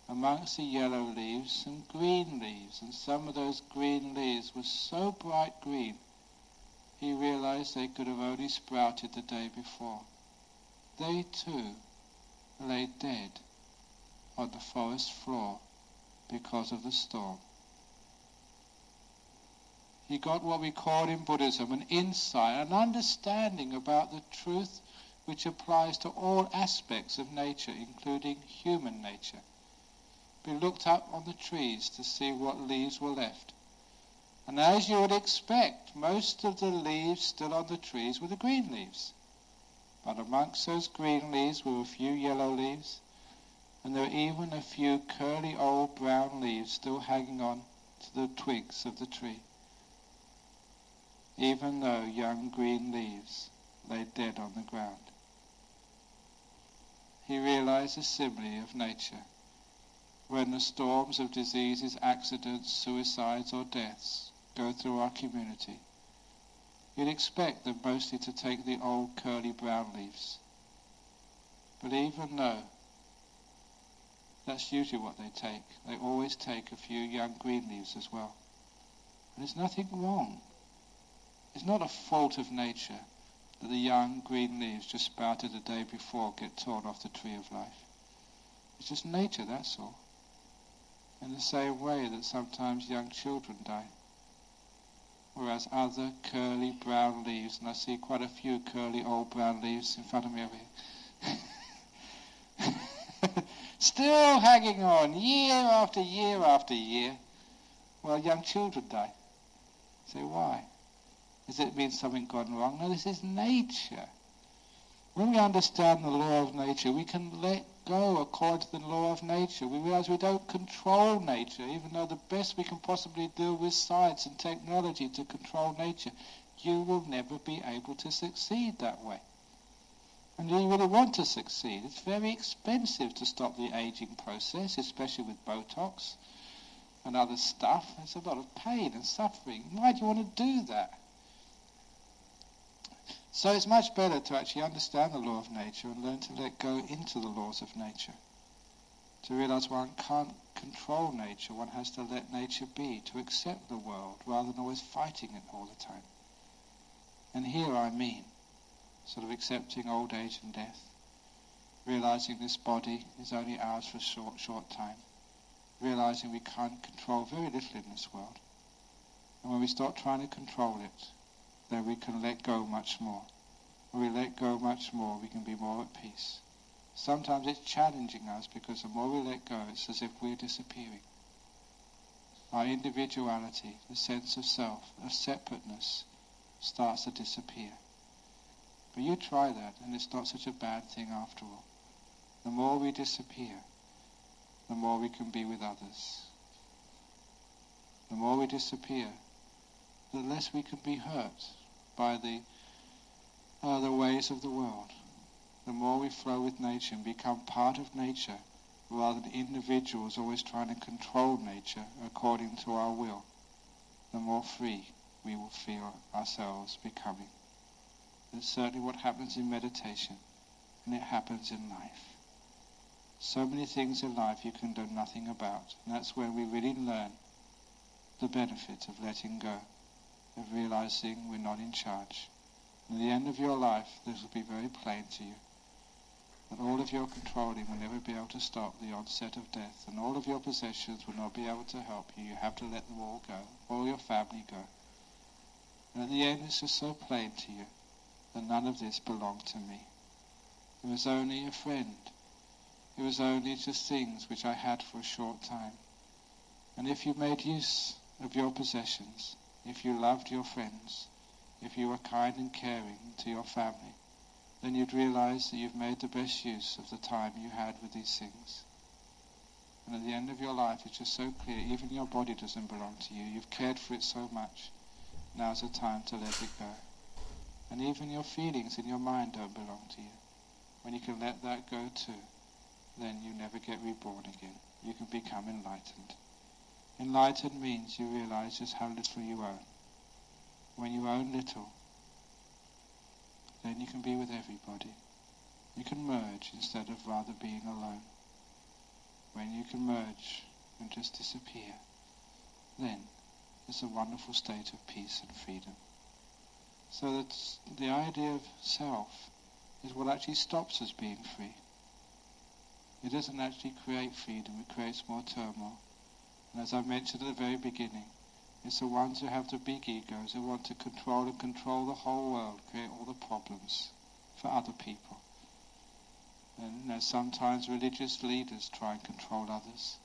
Amongst the yellow leaves some green leaves, and some of those green leaves were so bright green he realized they could have only sprouted the day before. They too lay dead on the forest floor because of the storm. He got what we call in Buddhism an insight, an understanding about the truth which applies to all aspects of nature, including human nature. We looked up on the trees to see what leaves were left. And as you would expect, most of the leaves still on the trees were the green leaves. But amongst those green leaves were a few yellow leaves, and there were even a few curly old brown leaves still hanging on to the twigs of the tree, even though young green leaves lay dead on the ground. He realized the simile of nature when the storms of diseases, accidents, suicides, or deaths go through our community, you'd expect them mostly to take the old curly brown leaves. But even though that's usually what they take, they always take a few young green leaves as well. And there's nothing wrong. It's not a fault of nature that the young green leaves just sprouted the day before get torn off the tree of life. It's just nature, that's all. In the same way that sometimes young children die. Whereas other curly brown leaves, and I see quite a few curly old brown leaves in front of me over here. Still hanging on year after year after year. Well, young children die. Say, why? Does it mean something gone wrong? No, this is nature. When we understand the law of nature, we can let go according to the law of nature. We realize we don't control nature, even though the best we can possibly do with science and technology to control nature, you will never be able to succeed that way. And you really want to succeed. It's very expensive to stop the aging process, especially with Botox and other stuff. There's a lot of pain and suffering. Why do you want to do that? So it's much better to actually understand the law of nature and learn to let go into the laws of nature. To realize one can't control nature, one has to let nature be, to accept the world rather than always fighting it all the time. And here I mean sort of accepting old age and death, realizing this body is only ours for a short, short time, realizing we can't control very little in this world. And when we stop trying to control it, then we can let go much more. When we let go much more, we can be more at peace. Sometimes it's challenging us because the more we let go, it's as if we're disappearing. Our individuality, the sense of self, of separateness, starts to disappear. But you try that, and it's not such a bad thing after all. The more we disappear, the more we can be with others. The more we disappear, the less we can be hurt by the, the ways of the world. The more we flow with nature and become part of nature, rather than individuals always trying to control nature according to our will, the more free we will feel ourselves becoming. That's certainly what happens in meditation, and it happens in life. So many things in life you can do nothing about, and that's where we really learn the benefit of letting go, of realizing we're not in charge. At the end of your life, this will be very plain to you that all of your controlling will never be able to stop the onset of death, and all of your possessions will not be able to help you. You have to let them all go, all your family go. And at the end, it's just so plain to you that none of this belonged to me. It was only a friend. It was only just things which I had for a short time. And if you made use of your possessions, if you loved your friends, if you were kind and caring to your family, then you'd realize that you've made the best use of the time you had with these things. And at the end of your life, it's just so clear, even your body doesn't belong to you. You've cared for it so much. Now's the time to let it go. And even your feelings in your mind don't belong to you. When you can let that go too, then you never get reborn again. You can become enlightened. Enlightened means you realize just how little you own. When you own little, then you can be with everybody. You can merge instead of rather being alone. When you can merge and just disappear, then it's a wonderful state of peace and freedom. So that the idea of self is what actually stops us being free. It doesn't actually create freedom, it creates more turmoil. And as I mentioned at the very beginning, it's the ones who have the big egos who want to control and control the whole world, create all the problems for other people. And you know, sometimes religious leaders try and control others.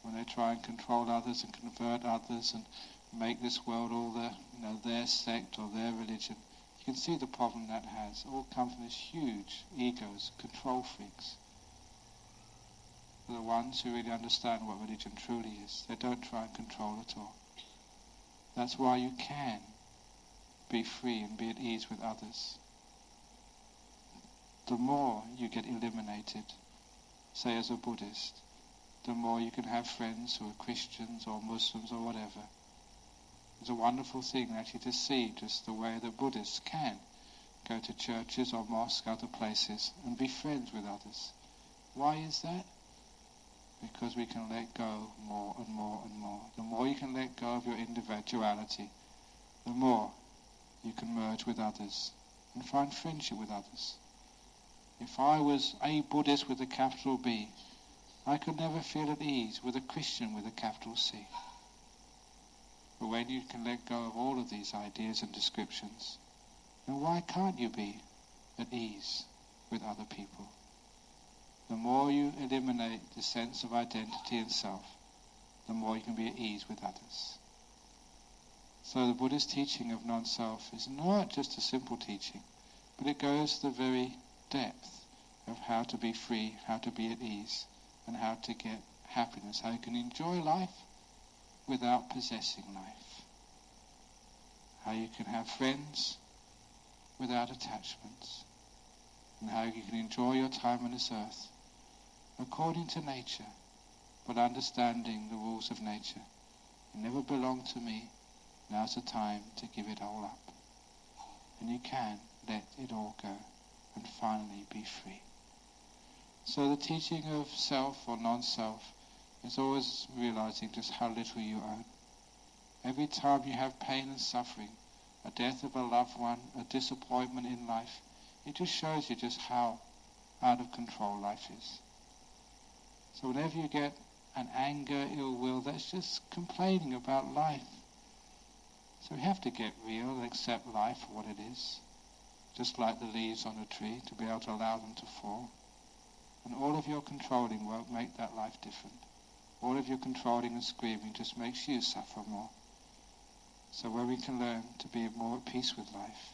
When they try and control others and convert others and make this world all the, you know, their sect or their religion. You can see the problem that has. All come from these huge egos, control freaks. The ones who really understand what religion truly is. They don't try and control at all. That's why you can be free and be at ease with others. The more you get eliminated, say as a Buddhist, the more you can have friends who are Christians or Muslims or whatever it's a wonderful thing actually to see just the way that Buddhists can go to churches or mosques, other places, and be friends with others. Why is that? Because we can let go more and more and more. The more you can let go of your individuality, the more you can merge with others. and find friendship with others. If I was a Buddhist with a capital B, I could never feel at ease with a Christian with a capital C. But when you can let go of all of these ideas and descriptions, then why can't you be at ease with other people? The more you eliminate the sense of identity and self, the more you can be at ease with others. So the Buddhist teaching of non-self is not just a simple teaching, but it goes to the very depth of how to be free, how to be at ease, and how to get happiness, how you can enjoy life without possessing life, how you can have friends without attachments, and how you can enjoy your time on this earth according to nature, but understanding the rules of nature. You never belong to me. Now's the time to give it all up. And you can let it all go and finally be free. So the teaching of self or non-self is always realizing just how little you own. Every time you have pain and suffering, a death of a loved one, a disappointment in life, it just shows you just how out of control life is. So whenever you get an anger, ill will, that's just complaining about life. So we have to get real and accept life for what it is, just like the leaves on a tree, to be able to allow them to fall. And all of your controlling won't make that life different. All of your controlling and screaming just makes you suffer more. So where we can learn to be more at peace with life,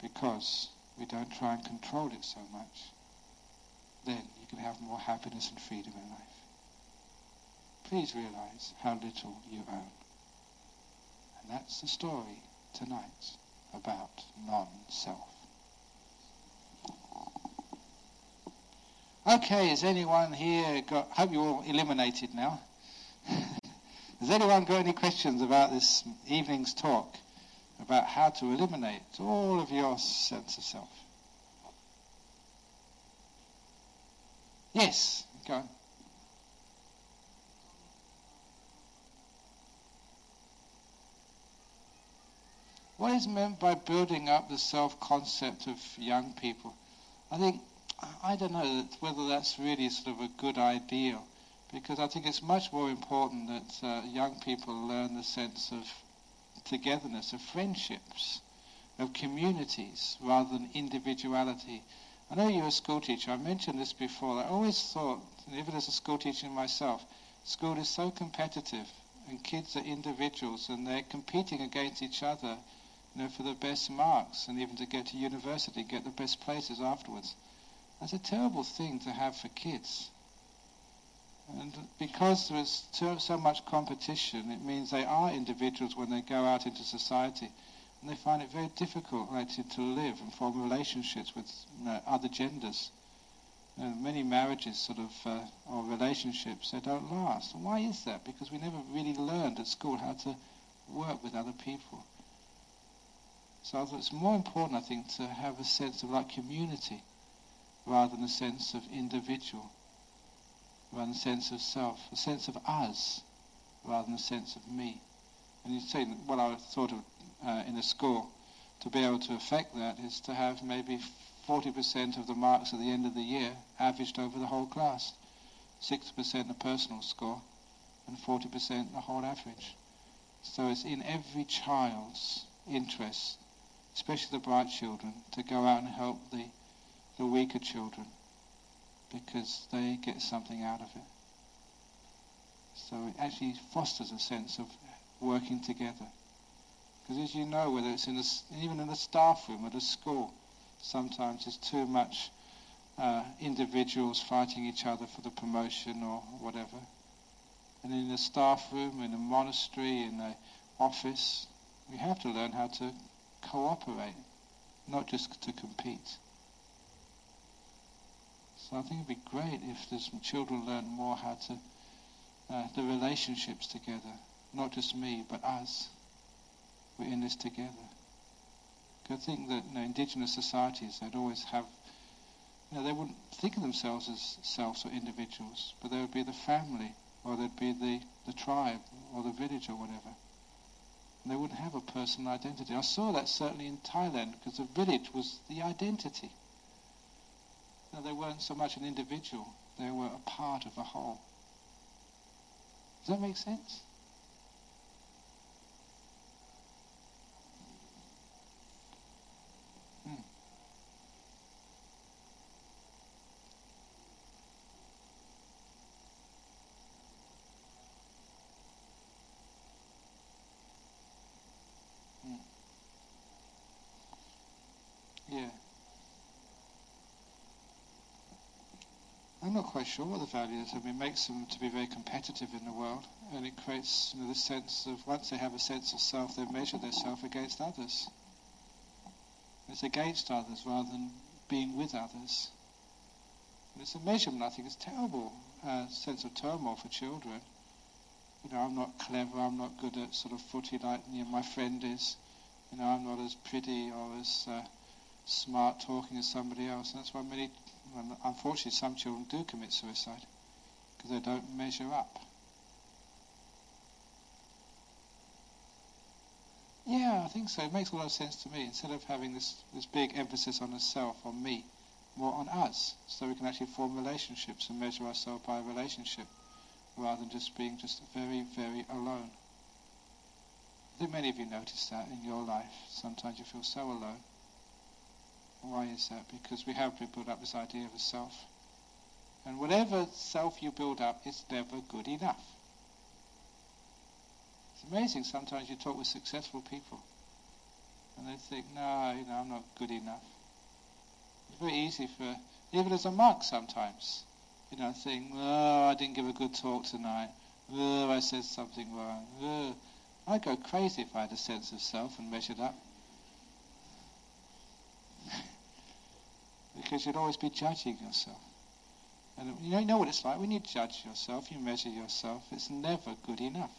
because we don't try and control it so much, then can have more happiness and freedom in life. Please realize how little you own. And that's the story tonight about non-self. Okay, has anyone here got, hope you're all eliminated now. has anyone got any questions about this evening's talk, about how to eliminate all of your sense of self? Yes, go on. What is meant by building up the self-concept of young people? I think I don't know whether that's really sort of a good ideal, because I think it's much more important that uh, young people learn the sense of togetherness, of friendships, of communities, rather than individuality. I know you're a school teacher. I've mentioned this before. I always thought, even as a school teacher myself, school is so competitive, and kids are individuals, and they're competing against each other, you know, for the best marks, and even to get to university, get the best places afterwards. That's a terrible thing to have for kids. And because there is so much competition, it means they are individuals when they go out into society. They find it very difficult actually to live and form relationships with you know, other genders. You know, many marriages sort of, uh, or relationships, they don't last. Why is that? Because we never really learned at school how to work with other people. So it's more important, I think, to have a sense of like community rather than a sense of individual, rather than a sense of self, a sense of us rather than a sense of me. And you say, what I thought of uh, in a school to be able to affect that is to have maybe 40% of the marks at the end of the year averaged over the whole class, 60% the personal score, and 40% the whole average. So it's in every child's interest, especially the bright children, to go out and help the the weaker children because they get something out of it. So it actually fosters a sense of working together. Because as you know, whether it's in the, even in the staff room at a school, sometimes there's too much uh, individuals fighting each other for the promotion or whatever. And in the staff room, in a monastery, in an office, we have to learn how to cooperate, not just to compete. So I think it'd be great if some children learn more how to, uh, the relationships together. Not just me, but us. We're in this together. I think that you know, indigenous societies, they'd always have, you know, they wouldn't think of themselves as selves or individuals, but they would be the family, or they'd be the, the tribe, or the village, or whatever. And they wouldn't have a personal identity. I saw that certainly in Thailand because the village was the identity. No, they weren't so much an individual, they were a part of a whole. Does that make sense? Quite sure what the value is. I mean, it makes them to be very competitive in the world, and it creates you know, this sense of once they have a sense of self, they measure their self against others. It's against others rather than being with others. And it's a measurement, I think, it's terrible uh, sense of turmoil for children. You know, I'm not clever, I'm not good at sort of footy like you know, my friend is. You know, I'm not as pretty or as uh, smart talking as somebody else. And that's why many and unfortunately, some children do commit suicide because they don't measure up. Yeah, I think so. It makes a lot of sense to me. Instead of having this, this big emphasis on the self, on me, more on us, so we can actually form relationships and measure ourselves by a relationship, rather than just being just very, very alone. I think many of you notice that in your life. Sometimes you feel so alone. Why is that? Because we have been built up this idea of a self. And whatever self you build up is never good enough. It's amazing sometimes you talk with successful people and they think, no, you know, I'm not good enough. It's very easy for, even as a monk sometimes, you know, think, oh, I didn't give a good talk tonight. Oh, I said something wrong. Oh. I'd go crazy if I had a sense of self and measured up. Because you'd always be judging yourself. And you know, what it's like when you judge yourself, you measure yourself, it's never good enough.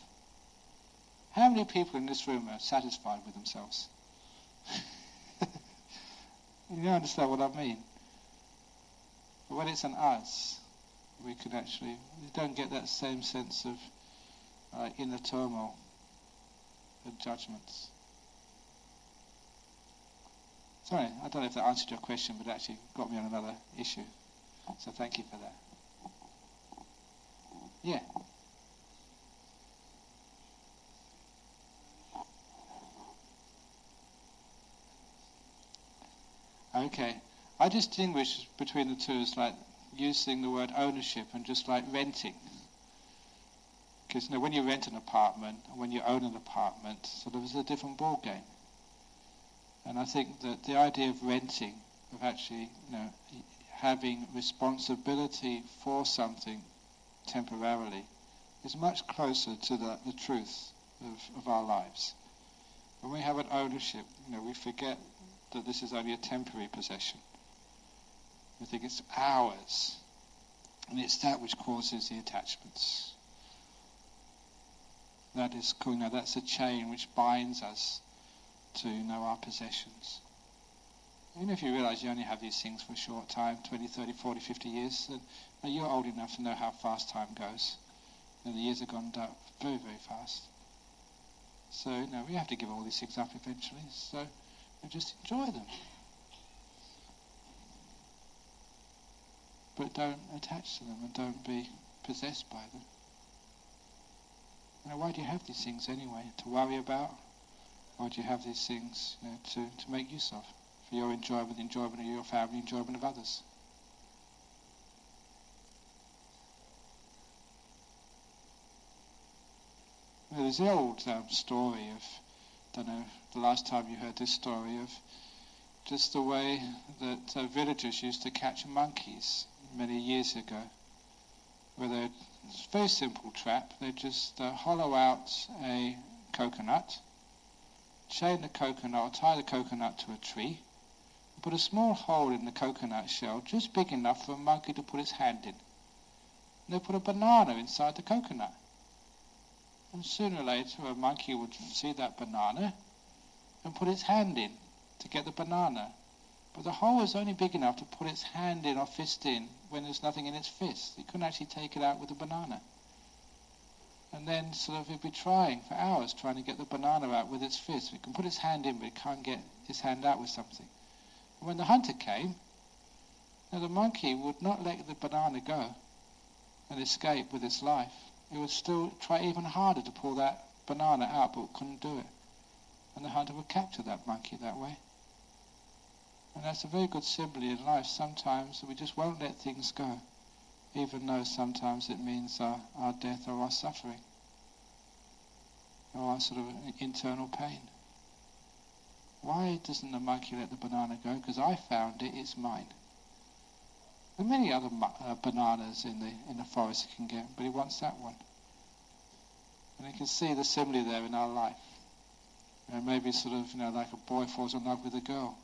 How many people in this room are satisfied with themselves? you understand what I mean? But when it's an us, we can actually, we don't get that same sense of uh, inner turmoil and judgments. Sorry, I don't know if that answered your question, but it actually got me on another issue. So thank you for that. Yeah. Okay. I distinguish between the two as like using the word ownership and just like renting. Because you know, when you rent an apartment, and when you own an apartment, sort of is a different ball game. And I think that the idea of renting, of actually you know, having responsibility for something temporarily, is much closer to the, the truth of, of our lives. When we have an ownership, you know, we forget that this is only a temporary possession. We think it's ours. And it's that which causes the attachments. That is, you know, that's a chain which binds us to know our possessions. Even if you realize you only have these things for a short time 20, 30, 40, 50 years then you're old enough to know how fast time goes. And the years have gone down very, very fast. So, now we have to give all these things up eventually. So, just enjoy them. But don't attach to them and don't be possessed by them. Know, why do you have these things anyway? To worry about? Do you have these things you know, to, to make use of? For your enjoyment, the enjoyment of your family, enjoyment of others. There's the old um, story of, I don't know, the last time you heard this story of just the way that uh, villagers used to catch monkeys many years ago. Where they, a very simple trap. They just uh, hollow out a coconut chain the coconut or tie the coconut to a tree, and put a small hole in the coconut shell just big enough for a monkey to put his hand in. And they put a banana inside the coconut. And sooner or later a monkey would see that banana and put its hand in to get the banana. But the hole was only big enough to put its hand in or fist in when there's nothing in its fist. It couldn't actually take it out with the banana. And then sort of he'd be trying for hours, trying to get the banana out with its fist. It can put its hand in, but it can't get his hand out with something. And when the hunter came, now the monkey would not let the banana go and escape with its life. It would still try even harder to pull that banana out, but couldn't do it. And the hunter would capture that monkey that way. And that's a very good simile in life. Sometimes we just won't let things go, even though sometimes it means our, our death or our suffering, or our sort of internal pain. Why doesn't the monkey let the banana go? Because I found it, it's mine. There are many other uh, bananas in the in the forest he can get, but he wants that one. And you can see the simile there in our life. You know, maybe sort of, you know, like a boy falls in love with a girl